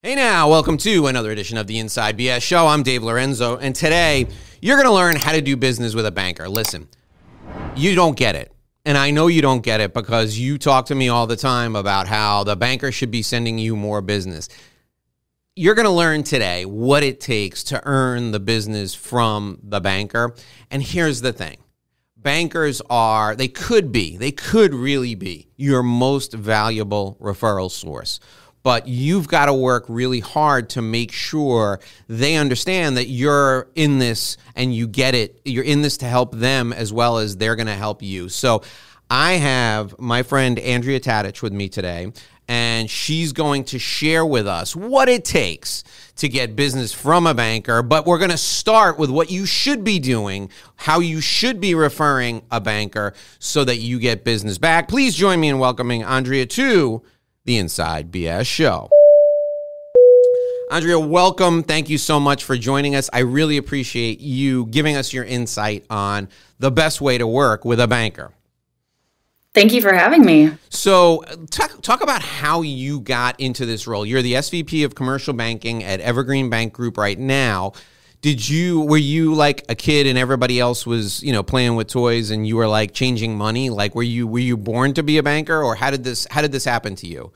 Hey now, welcome to another edition of the Inside BS Show. I'm Dave Lorenzo, and today you're going to learn how to do business with a banker. Listen, you don't get it. And I know you don't get it because you talk to me all the time about how the banker should be sending you more business. You're going to learn today what it takes to earn the business from the banker. And here's the thing bankers are, they could be, they could really be your most valuable referral source but you've got to work really hard to make sure they understand that you're in this and you get it. You're in this to help them as well as they're going to help you. So I have my friend Andrea Tadych with me today, and she's going to share with us what it takes to get business from a banker. But we're going to start with what you should be doing, how you should be referring a banker so that you get business back. Please join me in welcoming Andrea to the Inside BS Show. Andrea, welcome. Thank you so much for joining us. I really appreciate you giving us your insight on the best way to work with a banker. Thank you for having me. So, talk, talk about how you got into this role. You're the SVP of Commercial Banking at Evergreen Bank Group right now did you were you like a kid and everybody else was you know playing with toys and you were like changing money? Like were you were you born to be a banker or how did this how did this happen to you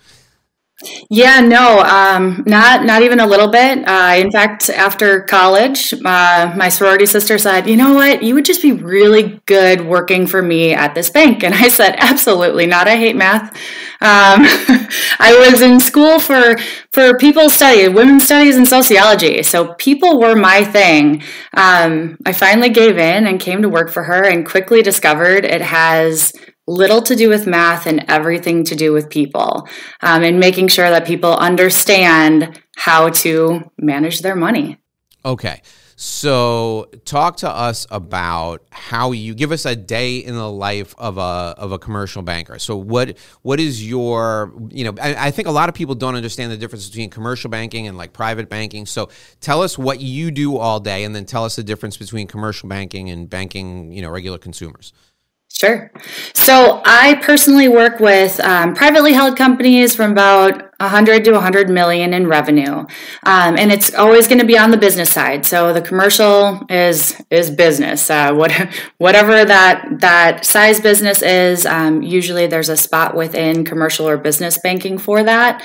yeah, no, um, not not even a little bit. Uh, in fact, after college, uh, my sorority sister said, "You know what? You would just be really good working for me at this bank." And I said, "Absolutely not. I hate math." Um, I was in school for for people studies, women's studies, and sociology. So people were my thing. Um, I finally gave in and came to work for her, and quickly discovered it has little to do with math and everything to do with people um, and making sure that people understand how to manage their money. Okay. So, talk to us about how you give us a day in the life of a of a commercial banker. So, what what is your you know? I, I, think a lot of people don't understand the difference between commercial banking and like private banking. So, tell us what you do all day, and then tell us the difference between commercial banking and banking you know regular consumers. Sure. So I personally work with um, privately held companies from about 100 to 100 million in revenue, um, and it's always going to be on the business side. So the commercial is is business. Uh, what, whatever that that size business is, um, usually there's a spot within commercial or business banking for that,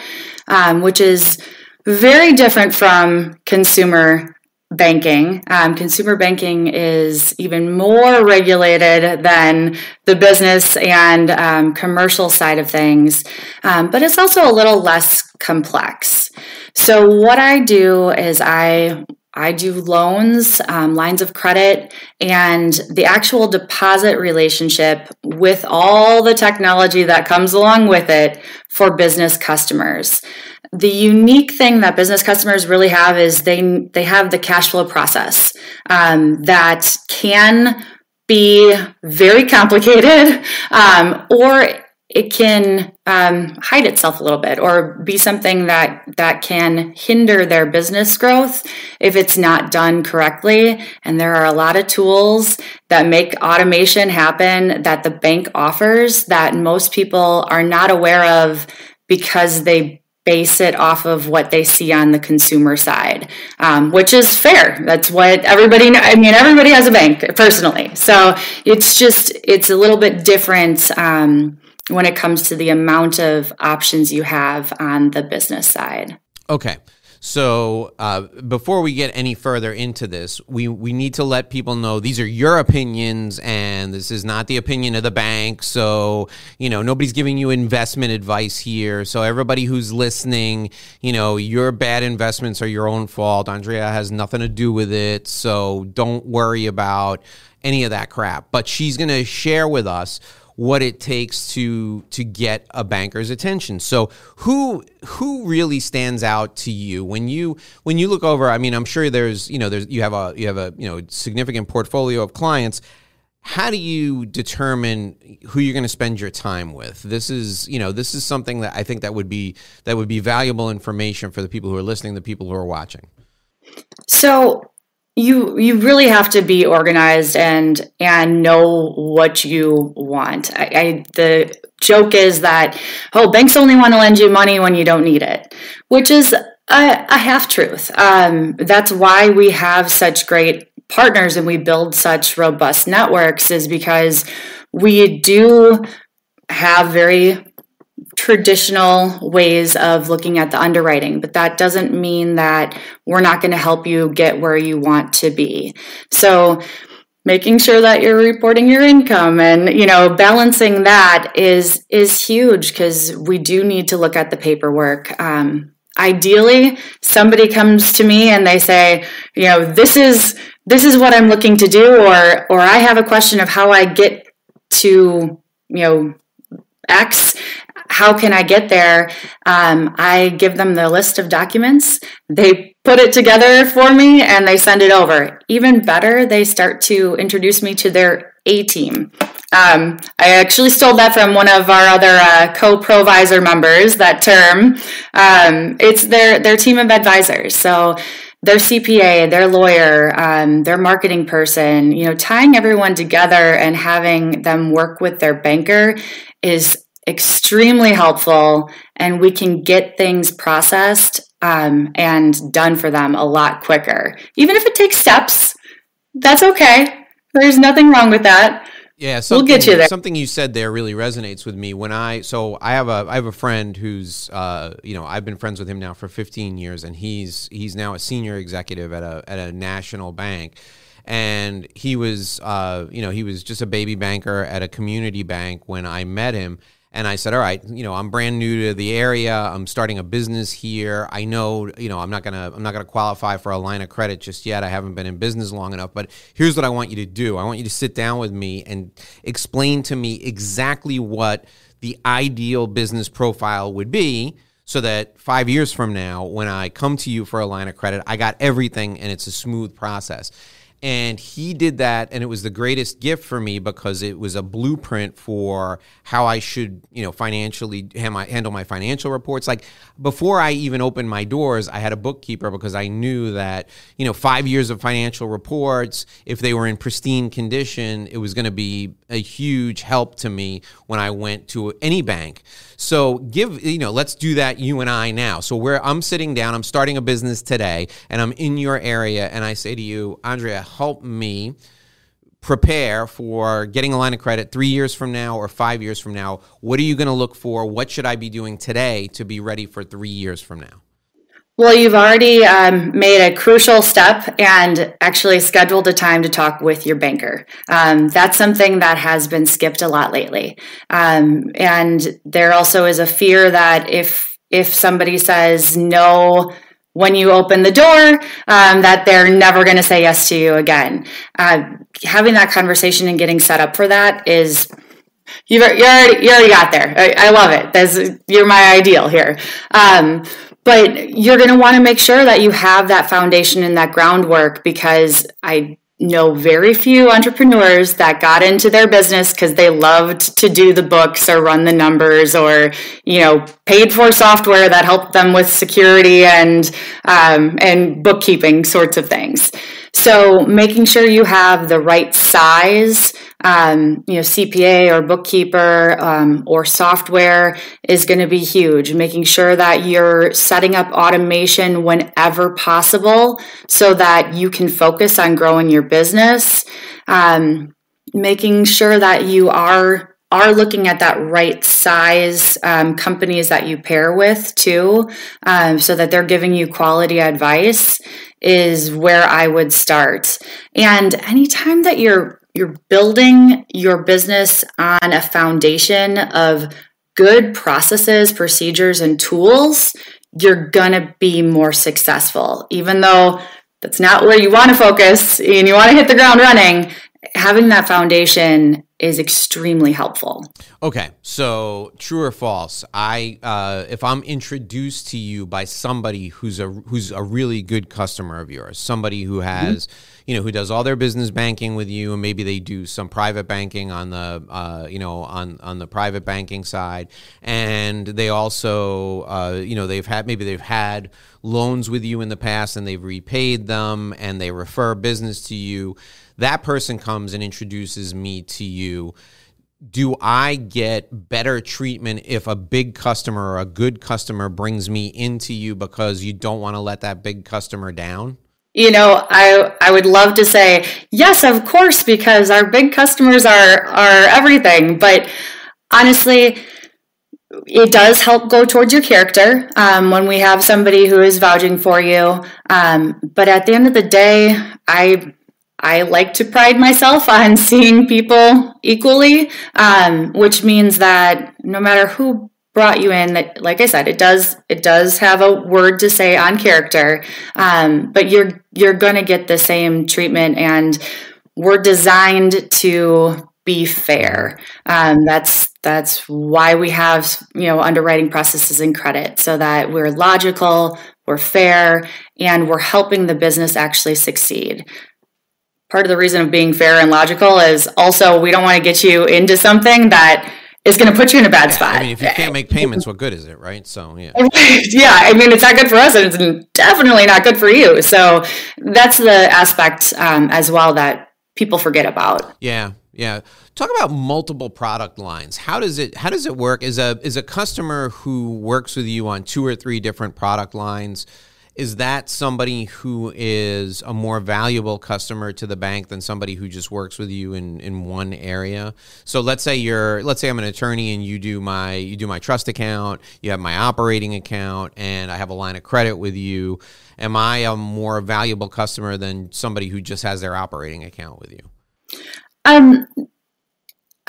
um, which is very different from consumer banking. Um, consumer banking is even more regulated than the business and um, commercial side of things, um, but it's also a little less complex. So, what I do is I I do loans, um, lines of credit, and the actual deposit relationship with all the technology that comes along with it for business customers. The unique thing that business customers really have is they they have the cash flow process um, that can be very complicated, um, or it can um, hide itself a little bit, or be something that that can hinder their business growth if it's not done correctly. And there are a lot of tools that make automation happen that the bank offers that most people are not aware of because they base it off of what they see on the consumer side, um, which is fair. That's what everybody. I mean, everybody has a bank personally, so it's just it's a little bit different um, when it comes to the amount of options you have on the business side. Okay. So uh, before we get any further into this, we we need to let people know these are your opinions, and this is not the opinion of the bank. So you know nobody's giving you investment advice here. So everybody who's listening, you know your bad investments are your own fault. Andrea has nothing to do with it. So don't worry about any of that crap. But she's going to share with us what it takes to to get a banker's attention. So who who really stands out to you when you when you look over? I mean, I'm sure there's you know there's you have a you have a you know significant portfolio of clients. How do you determine who you're going to spend your time with? This is you know this is something that I think that would be that would be valuable information for the people who are listening, the people who are watching. So you you really have to be organized and and know what you want. I, I, the joke is that oh banks only want to lend you money when you don't need it, which is a, a half truth. Um, that's why we have such great partners and we build such robust networks is because we do have very traditional ways of looking at the underwriting, but that doesn't mean that we're not going to help you get where you want to be. So, making sure that you're reporting your income and you know balancing that is is huge because we do need to look at the paperwork um, ideally somebody comes to me and they say you know this is this is what i'm looking to do or or i have a question of how i get to you know x how can I get there? Um, I give them the list of documents. They put it together for me and they send it over. Even better, they start to introduce me to their A team. Um, I actually stole that from one of our other uh, co-provisor members. That term, um, it's their their team of advisors. So their CPA, their lawyer, um, their marketing person, you know, tying everyone together and having them work with their banker is extremely helpful and we can get things processed um, and done for them a lot quicker. Even if it takes steps, that's okay. There's nothing wrong with that. Yeah, we'll get you there. Something you said there really resonates with me. When I so I have a I have a friend who's uh, you know I've been friends with him now for 15 years, and he's he's now a senior executive at a at a national bank and he was uh, you know he was just a baby banker at a community bank when I met him and I said, all right, you know, I'm brand new to the area. I'm starting a business here. I know, you know, I'm not gonna I'm not gonna qualify for a line of credit just yet. I haven't been in business long enough. But here's what I want you to do. I want you to sit down with me and explain to me exactly what the ideal business profile would be so that five years from now, when I come to you for a line of credit, I got everything and it's a smooth process. And he did that, and it was the greatest gift for me because it was a blueprint for how I should, you know, financially handle my financial reports. Like before I even opened my doors, I had a bookkeeper because I knew that, you know, five years of financial reports, if they were in pristine condition, it was going to be a huge help to me when I went to any bank. So give, you know, let's do that you and I now. So where I'm sitting down, I'm starting a business today and I'm in your area and I say to you, Andrea, help me prepare for getting a line of credit three years from now or five years from now. What are you going to look for? What should I be doing today to be ready for three years from now? Well, you've already um, made a crucial step and actually scheduled a time to talk with your banker. Um, that's something that has been skipped a lot lately. Um, and there also is a fear that if if somebody says no when you open the door, um, that they're never going to say yes to you again. Uh, having that conversation and getting set up for that is You've, you already you already got there. I, I love it. That's, you're my ideal here. Um, but you're going to want to make sure that you have that foundation and that groundwork because I know very few entrepreneurs that got into their business because they loved to do the books or run the numbers or you know paid for software that helped them with security and um, and bookkeeping sorts of things. So making sure you have the right size um, you know, CPA or bookkeeper um, or software is going to be huge. Making sure that you're setting up automation whenever possible so that you can focus on growing your business. Um, making sure that you are are looking at that right size um, companies that you pair with too, um, so that they're giving you quality advice is where I would start. And anytime that you're you're building your business on a foundation of good processes, procedures, and tools, you're going to be more successful. Even though that's not where you want to focus and you want to hit the ground running, having that foundation is extremely helpful. Okay, so true or false? I uh, if I'm introduced to you by somebody who's a who's a really good customer of yours, somebody who mm-hmm. has mm-hmm. you know who does all their business banking with you, and maybe they do some private banking on the uh, you know on on the private banking side, and they also uh, you know they've had maybe they've had loans with you in the past and they've repaid them, and they refer business to you that person comes and introduces me to you do I get better treatment if a big customer or a good customer brings me into you because you don't want to let that big customer down? You know, I I would love to say yes, of course, because our big customers are are everything. But honestly, it does help go towards your character um, when we have somebody who is vouching for you. Um, but at the end of the day, I I like to pride myself on seeing people equally, um, which means that no matter who brought you in, that like I said, it does it does have a word to say on character, um, but you're you're gonna get the same treatment, and we're designed to be fair. Um, that's that's why we have you know underwriting processes and credit so that we're logical, we're fair, and we're helping the business actually succeed part of the reason of being fair and logical is also we don't want to get you into something that is going to put you in a bad yeah, spot. I mean, if you can't make payments, what good is it, right? So, yeah. yeah, I mean, it's not good for us and it's definitely not good for you. So, that's the aspect um, as well that people forget about. Yeah. Yeah. Talk about multiple product lines. How does it how does it work? Is a is a customer who works with you on two or three different product lines is that somebody who is a more valuable customer to the bank than somebody who just works with you in, in one area? So let's say you're let's say i'm an attorney and you do my you do my trust account you have my operating account and i have a line of credit with you. Am i a more valuable customer than somebody who just has their operating account with you? Um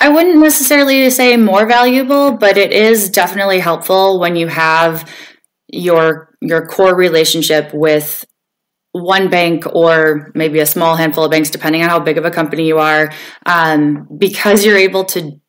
I wouldn't necessarily say more valuable, but it is definitely helpful when you have your your core relationship with one bank or maybe a small handful of banks, depending on how big of a company you are, um, because you're able to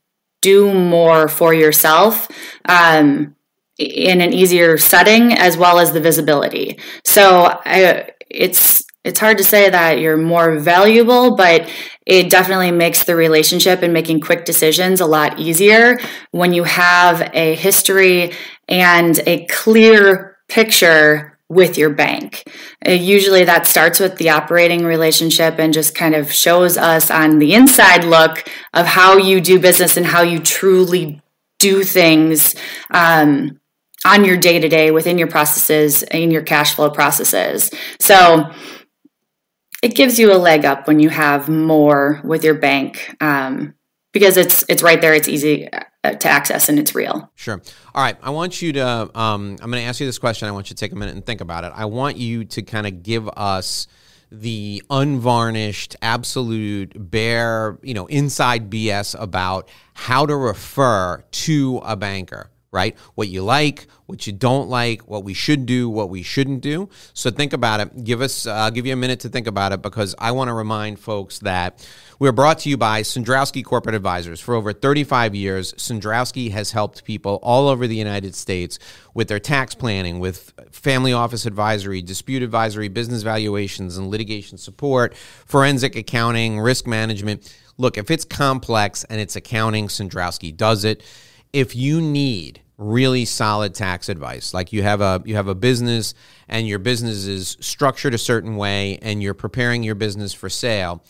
do more for yourself um, in an easier setting as well as the visibility. So I, it's it's hard to say that you're more valuable, but it definitely makes the relationship and making quick decisions a lot easier when you have a history and a clear picture with your bank. Uh, usually that starts with the operating relationship and just kind of shows us on the inside look of how you do business and how you truly do things um, on your day to day within your processes in your cash flow processes. So it gives you a leg up when you have more with your bank um, because it's it's right there. It's easy to access and it's real. Sure. All right. I want you to. Um, I'm going to ask you this question. I want you to take a minute and think about it. I want you to kind of give us the unvarnished, absolute, bare, you know, inside BS about how to refer to a banker right? What you like, what you don't like, what we should do, what we shouldn't do. So think about it. Give us, uh, I'll give you a minute to think about it because I want to remind folks that we're brought to you by Cendrowski Corporate Advisors. For over 35 years, Cendrowski has helped people all over the United States with their tax planning, with family office advisory, dispute advisory, business valuations, and litigation support, forensic accounting, risk management. Look, if it's complex and it's accounting, Cendrowski does it if you need really solid tax advice like you have a you have a business and your business is structured a certain way and you're preparing your business for sale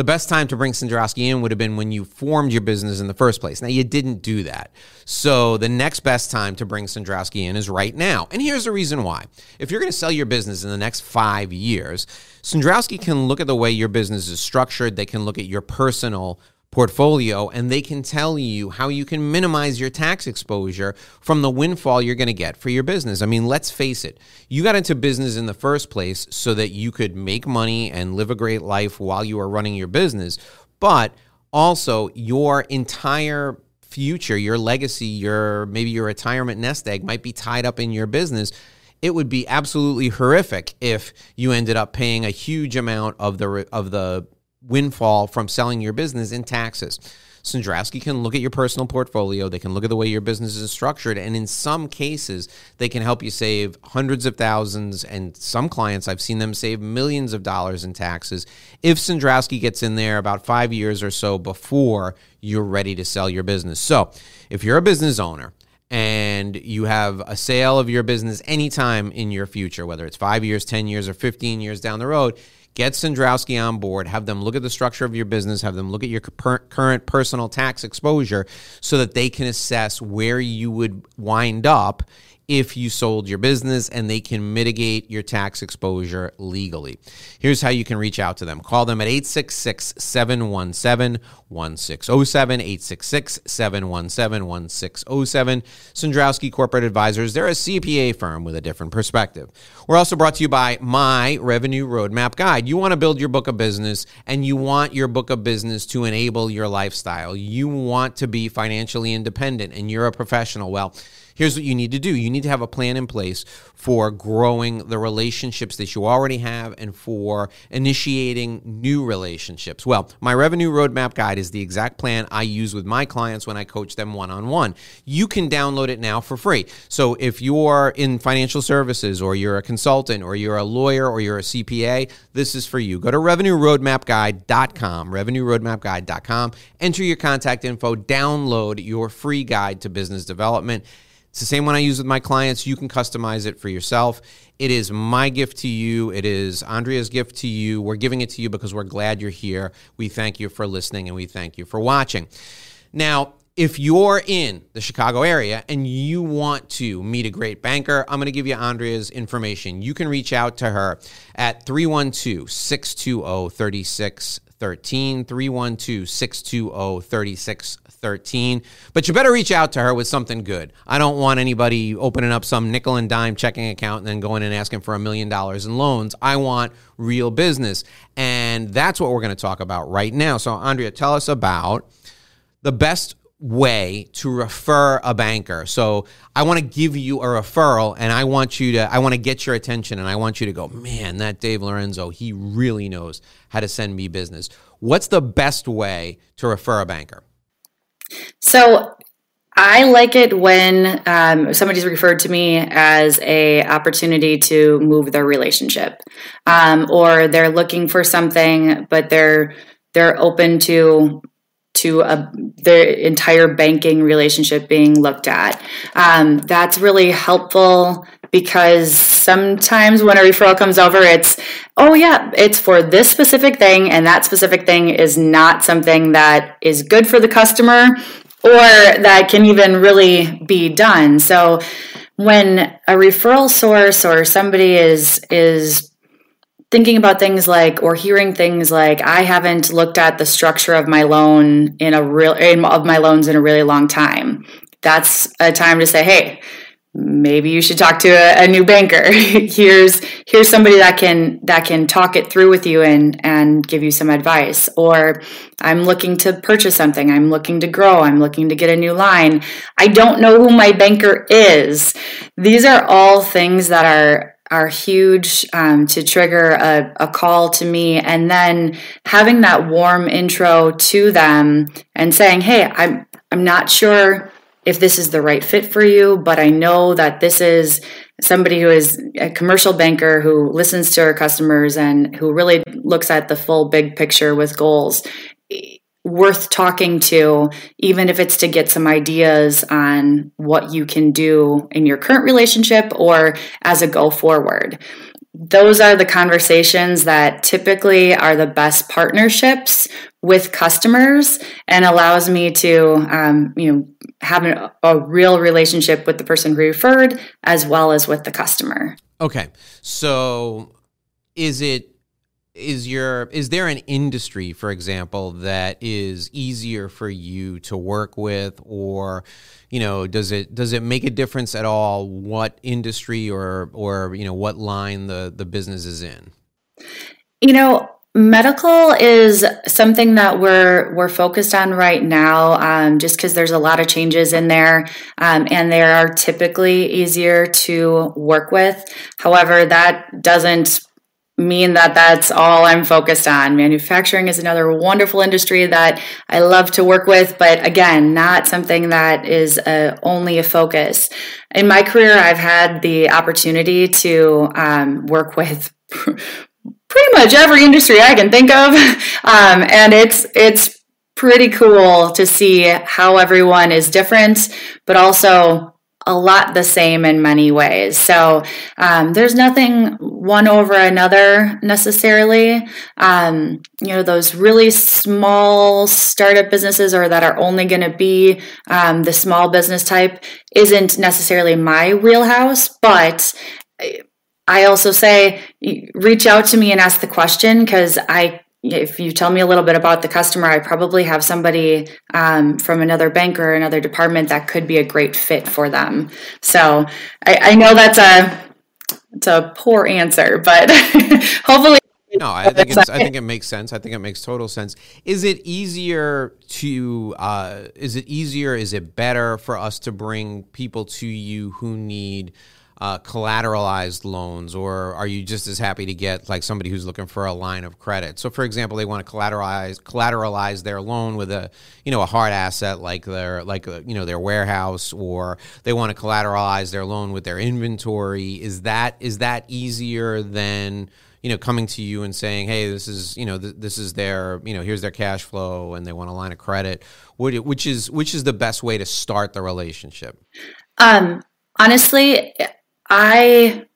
the best time to bring Cendrowski in would have been when you formed your business in the first place. Now, you didn't do that. So, the next best time to bring Cendrowski in is right now. And here's the reason why. If you're going to sell your business in the next five years, Cendrowski can look at the way your business is structured, they can look at your personal portfolio and they can tell you how you can minimize your tax exposure from the windfall you're going to get for your business. I mean, let's face it, you got into business in the first place so that you could make money and live a great life while you are running your business, but also your entire future, your legacy, your maybe your retirement nest egg might be tied up in your business it would be absolutely horrific if you ended up paying a huge amount of the of the windfall from selling your business in taxes. Cendrowski can look at your personal portfolio. They can look at the way your business is structured. And in some cases, they can help you save hundreds of thousands. And some clients, I've seen them save millions of dollars in taxes if Cendrowski gets in there about five years or so before you're ready to sell your business. So if you're a business owner, and you have a sale of your business anytime in your future, whether it's five years, 10 years, or 15 years down the road, Get Cendrowski on board, have them look at the structure of your business, have them look at your current personal tax exposure so that they can assess where you would wind up if you sold your business and they can mitigate your tax exposure legally. Here's how you can reach out to them. Call them at 866 717 1607, 866 717 1607. Cendrowski Corporate Advisors, they're a CPA firm with a different perspective. We're also brought to you by My Revenue Roadmap Guide. You want to build your book of business and you want your book of business to enable your lifestyle. You want to be financially independent and you're a professional. Well, here's what you need to do you need to have a plan in place for growing the relationships that you already have and for initiating new relationships. Well, my revenue roadmap guide is the exact plan I use with my clients when I coach them one on one. You can download it now for free. So if you're in financial services or you're a consultant or you're a lawyer or you're a CPA, this is for you. Go to revenueroadmapguide.com, revenueroadmapguide.com, enter your contact info, download your free guide to business development. It's the same one I use with my clients. You can customize it for yourself. It is my gift to you. It is Andrea's gift to you. We're giving it to you because we're glad you're here. We thank you for listening and we thank you for watching. Now, if you're in the Chicago area and you want to meet a great banker, I'm going to give you Andrea's information. You can reach out to her at 312 620 3613, 312 620 3613. But you better reach out to her with something good. I don't want anybody opening up some nickel and dime checking account and then going and asking for a million dollars in loans. I want real business. And that's what we're going to talk about right now. So, Andrea, tell us about the best way to refer a banker. So I want to give you a referral and I want you to I want to get your attention and I want you to go, "Man, that Dave Lorenzo, he really knows how to send me business." What's the best way to refer a banker? So I like it when um, somebody's referred to me as a opportunity to move their relationship, um, or they're looking for something, but they're they're open to to a, their entire banking relationship being looked at. Um, that's really helpful because sometimes when a referral comes over, it's, oh, yeah, it's for this specific thing, and that specific thing is not something that is good for the customer or that can even really be done. So when a referral source or somebody is is thinking about things like or hearing things like i haven't looked at the structure of my loan in a real of my loans in a really long time. That's a time to say hey maybe you should talk to a, a new banker. Here's here's somebody that can that can talk it through with you and and give you some advice. Or i'm looking to purchase something. I'm looking to grow. I'm looking to get a new line. I don't know who my banker is. These are all things that are are huge um, to trigger a, a call to me. And then having that warm intro to them and saying hey i'm i'm not sure if this is the right fit for you but i know that this is somebody who is a commercial banker who listens to our customers and who really looks at the full big picture with goals worth talking to, even if it's to get some ideas on what you can do in your current relationship or as a go forward. Those are the conversations that typically are the best partnerships with customers and allows me to, um, you know, have a, a real relationship with the person referred as well as with the customer. Okay, so is it is your is there an industry for example that is easier for you to work with? Or you know does it does it make a difference at all what industry or or you know what line the the business is in? You know medical is something that we're we're focused on right now um, just because there's a lot of changes in there um, and they are typically easier to work with. However that doesn't mean that that's all I'm focused on. Manufacturing is another wonderful industry that I love to work with, but again, not something that is a, um, only a focus. In my career, I've had the opportunity to um, work with pretty much every industry I can think of, um, and it's it's pretty cool to see how everyone is different, but also a lot the same in many ways. So um, there's nothing one over another necessarily. Um, you know, those really small startup businesses or that are only going to be um, the small business type isn't necessarily my wheelhouse, but I also say reach out to me and ask the question because I if you tell me a little bit about the customer, I probably have somebody um, from another bank or another department that could be a great fit for them. So I, I know that's a it's a poor answer, but hopefully. No, I think it's, I think it makes sense. I think it makes total sense. Is it easier to? Uh, is it easier? Is it better for us to bring people to you who need? Uh, collateralized loans, or are you just as happy to get like somebody who's looking for a line of credit? So, for example, they want to collateralize collateralize their loan with a you know a hard asset like their like uh, you know their warehouse, or they want to collateralize their loan with their inventory. Is that is that easier than you know coming to you and saying, hey, this is you know th- this is their you know here's their cash flow and they want a line of credit? Which is which is the best way to start the relationship? Um, honestly I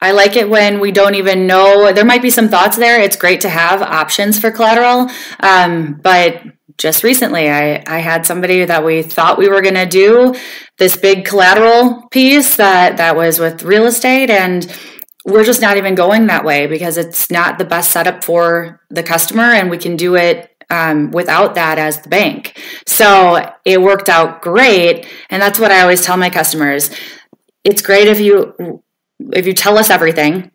I like it when we don't even know. There might be some thoughts there. It's great to have options for collateral. Um, but just recently, I, I had somebody that we thought we were going to do this big collateral piece that, that was with real estate. And we're just not even going that way because it's not the best setup for the customer. And we can do it um, without that as the bank. So it worked out great. And that's what I always tell my customers it's great if you if you tell us everything.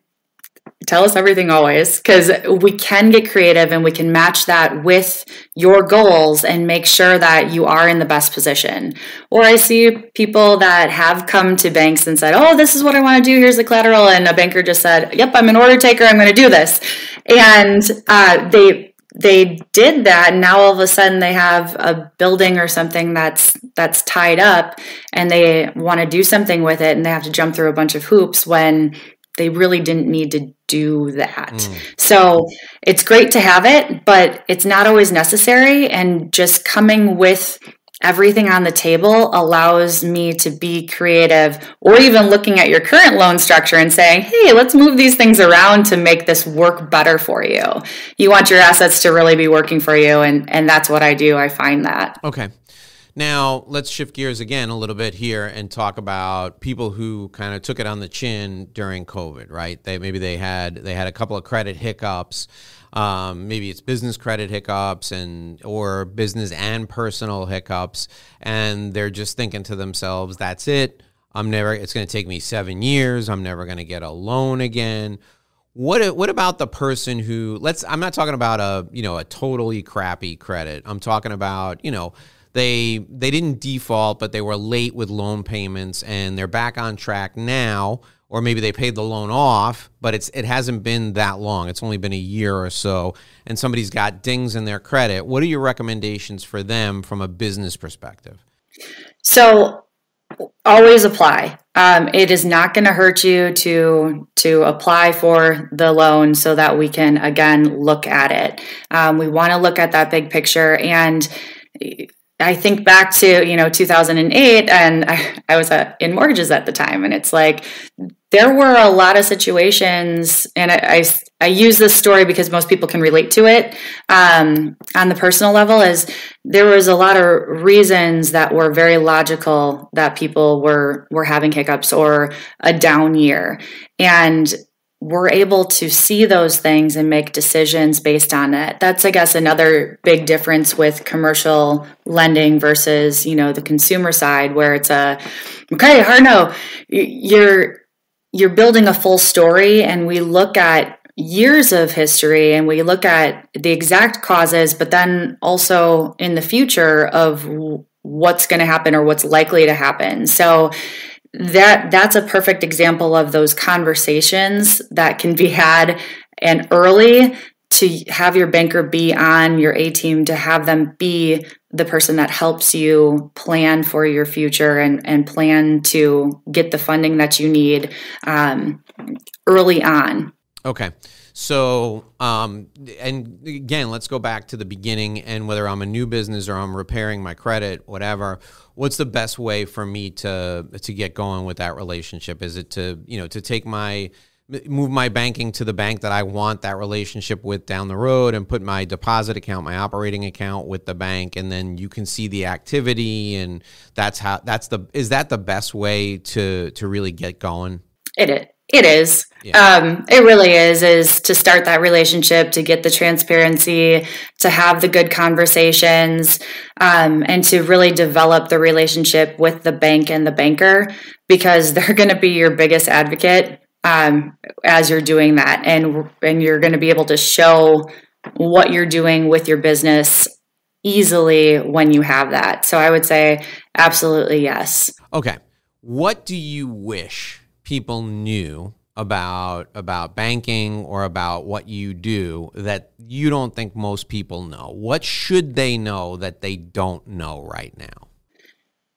Tell us everything always because we can get creative and we can match that with your goals and make sure that you are in the best position. Or i see people that have come to banks and said oh this is what i want to do. Here's the collateral. And a banker just said yep i'm an order taker. I'm going to do this. And uh, they they did that and now all of a sudden they have a building or something that's that's tied up and they want to do something with it and they have to jump through a bunch of hoops when they really didn't need to do that. Mm. So it's great to have it, but it's not always necessary. And just coming with everything on the table allows me to be creative or even looking at your current loan structure and saying, hey, let's move these things around to make this work better for you. You want your assets to really be working for you. And, and that's what I do. I find that. Okay. Now, let's shift gears again a little bit here and talk about people who kind of took it on the chin during COVID, right? They maybe they had they had a couple of credit hiccups. Um, maybe it's business credit hiccups and or business and personal hiccups, and they're just thinking to themselves, "That's it. I'm never. It's going to take me seven years. I'm never going to get a loan again." What what about the person who let's? I'm not talking about a you know a totally crappy credit. I'm talking about you know they they didn't default, but they were late with loan payments, and they're back on track now or maybe they paid the loan off, but it's it hasn't been that long. It's only been a year or so, and somebody's got dings in their credit. What are your recommendations for them from a business perspective? So always apply. Um, it is not going to hurt you to to apply for the loan so that we can again look at it. Um, we want to look at that big picture and I think back to you know 2008, and I, I was uh, in mortgages at the time, and it's like there were a lot of situations, and I, I, I use this story because most people can relate to it um, on the personal level. Is there was a lot of reasons that were very logical that people were were having hiccups or a down year, and we're able to see those things and make decisions based on it. That's, I guess, another big difference with commercial lending versus, you know, the consumer side, where it's a okay, Harno, you're you're building a full story, and we look at years of history and we look at the exact causes, but then also in the future of what's going to happen or what's likely to happen. So that that's a perfect example of those conversations that can be had and early to have your banker be on your A team, to have them be the person that helps you plan for your future and, and plan to get the funding that you need um, early on. Okay. So, um, and again, let's go back to the beginning and whether I'm a new business or I'm repairing my credit, whatever, what's the best way for me to, to get going with that relationship? Is it to, you know, to take my, move my banking to the bank that I want that relationship with down the road and put my deposit account, my operating account with the bank and then you can see the activity and that's how that's the is that the best way to to really get going? It is. It is. Yeah. Um, it really is. Is to start that relationship, to get the transparency, to have the good conversations, um, and to really develop the relationship with the bank and the banker because they're going to be your biggest advocate um, as you're doing that, and and you're going to be able to show what you're doing with your business easily when you have that. So I would say absolutely yes. Okay. What do you wish people knew about about banking or about what you do that you don't think most people know? What should they know that they don't know right now?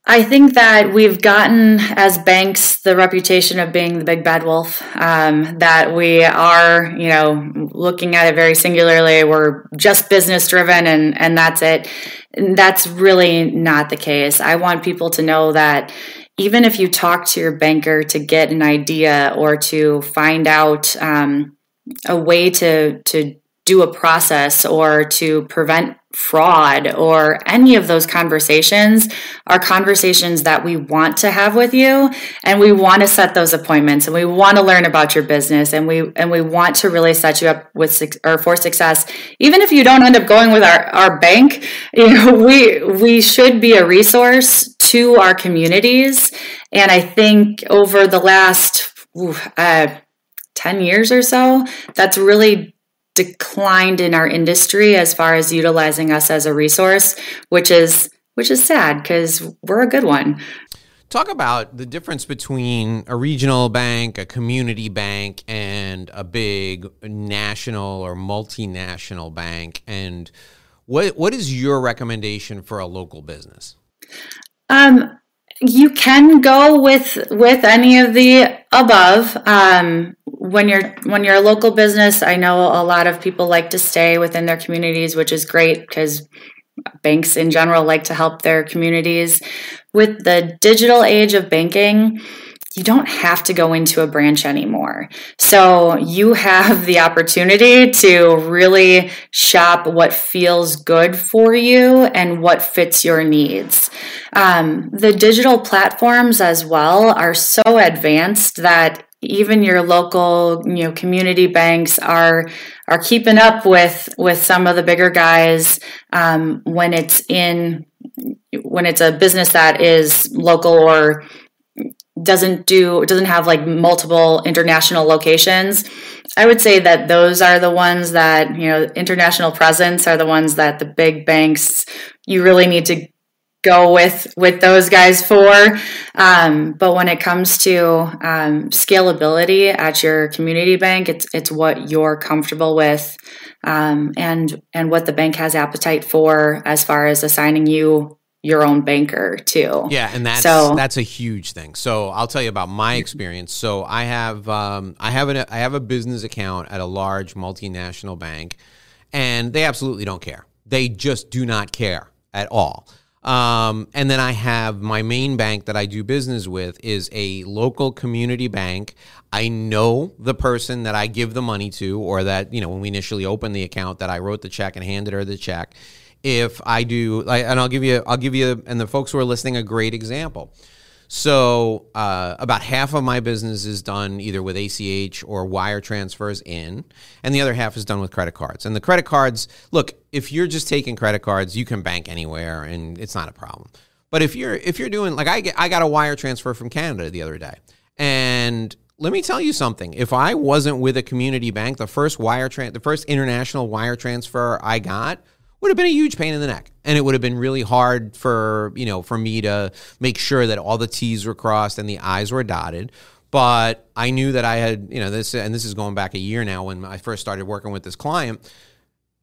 I think that we've gotten, as banks, the reputation of being the big bad wolf. Um, that we are, you know, looking at it very singularly. We're just business driven, and and that's it. And that's really not the case. I want people to know that even if you talk to your banker to get an idea or to find out um, a way to to do a process or to prevent fraud or any of those conversations are conversations that we want to have with you and we want to set those appointments and we want to learn about your business and we and we want to really set you up with or for success. Even if you don't end up going with our, our bank you know we we should be a resource to our communities. And i think over the last uh, 10 years or so that's really declined in our industry as far as utilizing us as a resource, which is which is sad because we're a good one. Talk about the difference between a regional bank, a community bank, and a big national or multinational bank. And what what is your recommendation for a local business? Um, you can go with with any of the above. Um, when you're when you're a local business, I know a lot of people like to stay within their communities, which is great because banks in general like to help their communities. With the digital age of banking, you don't have to go into a branch anymore. So you have the opportunity to really shop what feels good for you and what fits your needs. Um, the digital platforms as well are so advanced that even your local you know community banks are are keeping up with with some of the bigger guys um, when it's in when it's a business that is local or doesn't do doesn't have like multiple international locations i would say that those are the ones that you know international presence are the ones that the big banks you really need to go with with those guys for. Um, but when it comes to um, scalability at your community bank it's it's what you're comfortable with um, and and what the bank has appetite for as far as assigning you your own banker too. Yeah, and that's so, that's a huge thing. So I'll tell you about my experience. So I have um, I have an I have a business account at a large multinational bank, and they absolutely don't care. They just do not care at all. Um, and then I have my main bank that I do business with is a local community bank. I know the person that I give the money to, or that, you know, when we initially opened the account, that I wrote the check and handed her the check if I do, and I'll give you, I'll give you, and the folks who are listening, a great example. So uh, about half of my business is done either with ACH or wire transfers in, and the other half is done with credit cards. And the credit cards, look, if you're just taking credit cards, you can bank anywhere, and it's not a problem. But if you're if you're doing like I get, I got a wire transfer from Canada the other day, and let me tell you something. If I wasn't with a community bank, the first wire tran- the first international wire transfer I got would have been a huge pain in the neck and it would have been really hard for you know for me to make sure that all the t's were crossed and the i's were dotted But I knew that I had, you know, this, and this is going back a year now when I first started working with this client.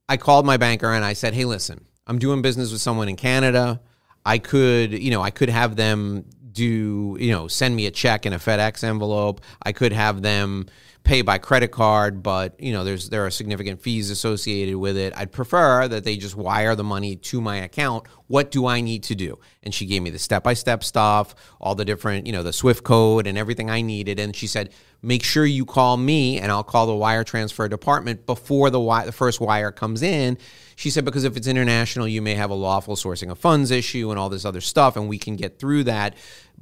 I called my banker and I said, hey, listen, I'm doing business with someone in Canada. I could, you know, I could have them do, you know, send me a check in a FedEx envelope. I could have them pay by credit card, but you know, there's there are significant fees associated with it. I'd prefer that they just wire the money to my account. What do I need to do? And she gave me the step-by-step stuff, all the different, you know, the Swift code and everything I needed. And she said, make sure you call me and I'll call the wire transfer department before the the first wire comes in. She said because if it's international, you may have a lawful sourcing of funds issue and all this other stuff, and we can get through that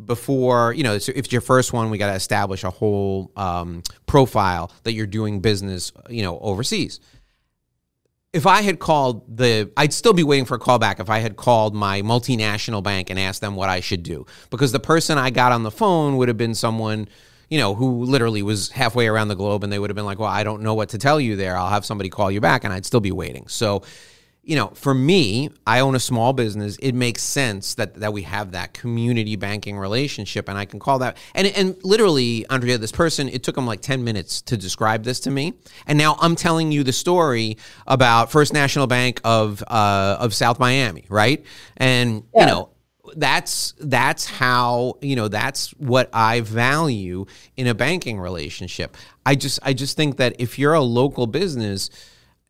before you know. if it's your first one, we got to establish a whole um, profile that you're doing business, you know, overseas if I had called the, I'd still be waiting for a call back if I had called my multinational bank and asked them what I should do. Because the person I got on the phone would have been someone, you know, who literally was halfway around the globe and they would have been like, well, I don't know what to tell you there. I'll have somebody call you back and I'd still be waiting. So you know, for me, I own a small business. It makes sense that that we have that community banking relationship, and I can call that. And and literally, Andrea, this person, it took them like ten minutes to describe this to me, and now I'm telling you the story about First National Bank of uh, of South Miami, right? And yeah. you know, that's that's how you know that's what I value in a banking relationship. I just I just think that if you're a local business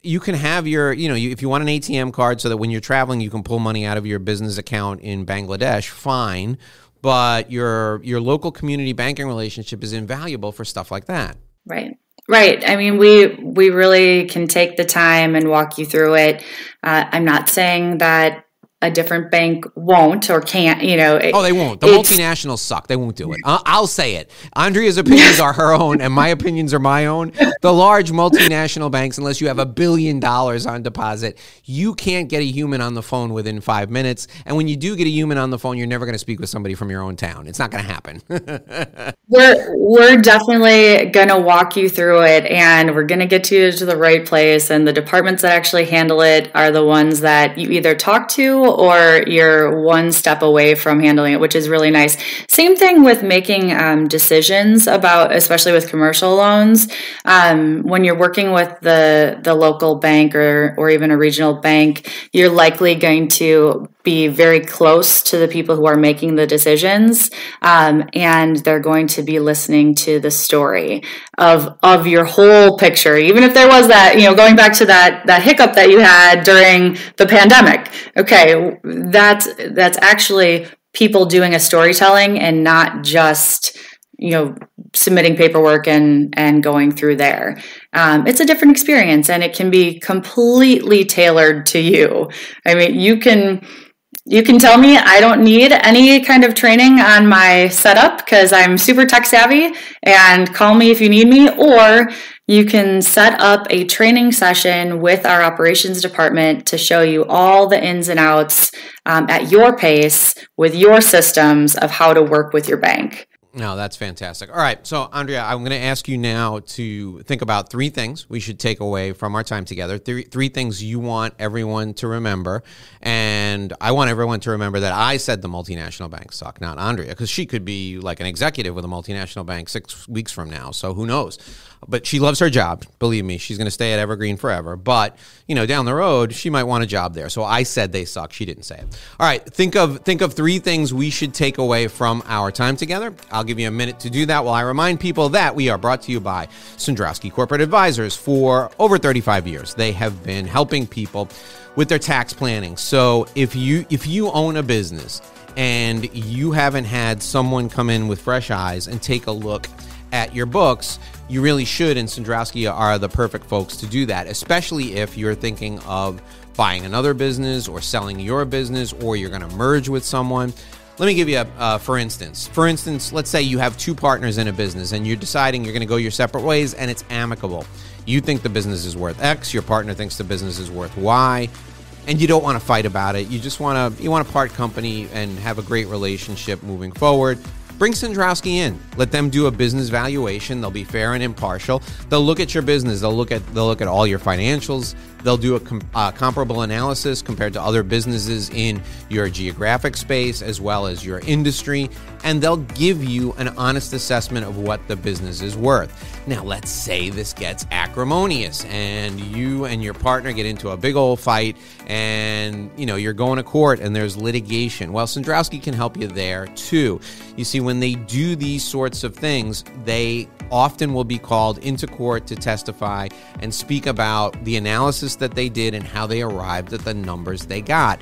you can have your, you know, you, if you want an ATM card so that when you're traveling, you can pull money out of your business account in Bangladesh, fine. But your your local community banking relationship is invaluable for stuff like that. Right. Right. I mean, we we really can take the time and walk you through it. Uh, I'm not saying that a different bank won't or can't, you know. It, oh, they won't. The multinationals suck. They won't do it. I'll say it. Andrea's opinions are her own, and my opinions are my own. The large multinational banks, unless you have a billion dollars on deposit, you can't get a human on the phone within five minutes. And when you do get a human on the phone, you're never going to speak with somebody from your own town. It's not going to happen. we're we're definitely going to walk you through it, and we're going to get you to the right place. And the departments that actually handle it are the ones that you either talk to or you're one step away from handling it, which is really nice. Same thing with making um, decisions about, especially with commercial loans. Um, when you're working with the the local bank or or even a regional bank, you're likely going to be very close to the people who are making the decisions um, and they're going to be listening to the story of of your whole picture even if there was that you know going back to that that hiccup that you had during the pandemic okay that's that's actually people doing a storytelling and not just you know submitting paperwork and and going through there. Um, it's a different experience and it can be completely tailored to you. I mean you can you can tell me I don't need any kind of training on my setup because I'm super tech savvy and call me if you need me, or you can set up a training session with our operations department to show you all the ins and outs um, at your pace with your systems of how to work with your bank. No, that's fantastic. All right. So, Andrea, I'm going to ask you now to think about three things we should take away from our time together. Three, three things you want everyone to remember. And I want everyone to remember that I said the multinational banks suck, not Andrea, because she could be like an executive with a multinational bank six weeks from now. So, who knows? But she loves her job. Believe me, she's going to stay at Evergreen forever. But you know, down the road, she might want a job there. So I said they suck. She didn't say it. All right, think of think of three things we should take away from our time together. I'll give you a minute to do that. While I remind people that we are brought to you by Cendrowski Corporate Advisors for over 35 years. They have been helping people with their tax planning. So if you if you own a business and you haven't had someone come in with fresh eyes and take a look at your books, you really should, and Cendrowski are the perfect folks to do that, especially if you're thinking of buying another business or selling your business or you're going to merge with someone. Let me give you a, uh, for instance. For instance, let's say you have two partners in a business and you're deciding you're going to go your separate ways and it's amicable. You think the business is worth X, your partner thinks the business is worth Y, and you don't want to fight about it. You just want to you want to part company and have a great relationship moving forward. Bring Cendrowski in. Let them do a business valuation. They'll be fair and impartial. They'll look at your business. They'll look at they'll look at all your financials. They'll do a com- uh, comparable analysis compared to other businesses in your geographic space as well as your industry, and they'll give you an honest assessment of what the business is worth. Now, let's say this gets acrimonious and you and your partner get into a big old fight and, you know, you're going to court and there's litigation. Well, Cendrowski can help you there too. You see, when they do these sorts of things, they often will be called into court to testify and speak about the analysis that they did and how they arrived at the numbers they got.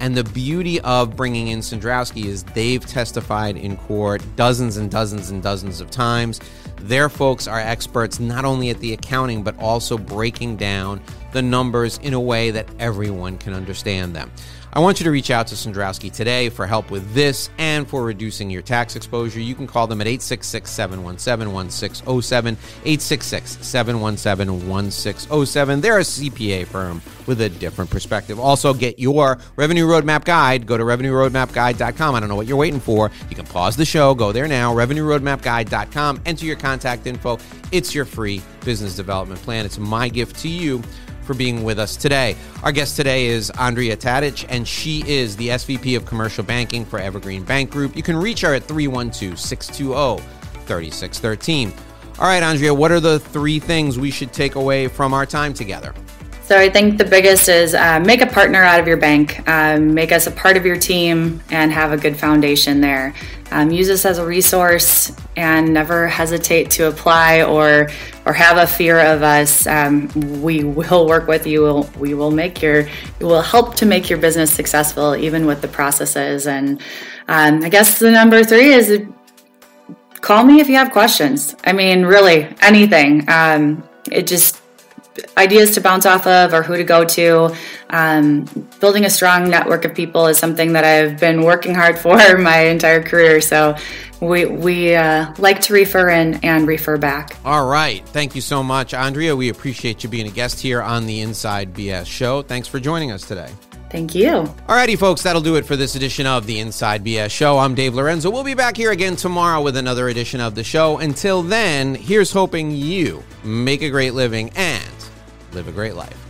And the beauty of bringing in Cendrowski is they've testified in court dozens and dozens and dozens of times. Their folks are experts not only at the accounting, but also breaking down the numbers in a way that everyone can understand them. I want you to reach out to Cendrowski today for help with this and for reducing your tax exposure. You can call them at 866 717 1607. 866 717 1607. They're a CPA firm with a different perspective. Also, get your Revenue Roadmap Guide. Go to RevenueRoadmapGuide.com. I don't know what you're waiting for. You can pause the show, go there now, RevenueRoadmapGuide.com, enter your contact info. It's your free business development plan. It's my gift to you for being with us today. Our guest today is Andrea Tadych, and she is the SVP of Commercial Banking for Evergreen Bank Group. You can reach her at 312 620 3613. All right, Andrea, what are the three things we should take away from our time together? So I think the biggest is uh, make a partner out of your bank, um, make us a part of your team, and have a good foundation there. Um, use this as a resource, and never hesitate to apply or or have a fear of us. Um, we will work with you. We'll, we will make your will help to make your business successful, even with the processes. And um, I guess the number three is call me if you have questions. I mean, really anything. Um, it just ideas to bounce off of or who to go to. Um, building a strong network of people is something that I've been working hard for my entire career. So we, we uh, like to refer in and refer back. All right. Thank you so much, Andrea. We appreciate you being a guest here on the Inside BS show. Thanks for joining us today. Thank you. Alrighty, folks, that'll do it for this edition of the Inside BS Show. I'm Dave Lorenzo. We'll be back here again tomorrow with another edition of the show. Until then, here's hoping you make a great living and live a great life.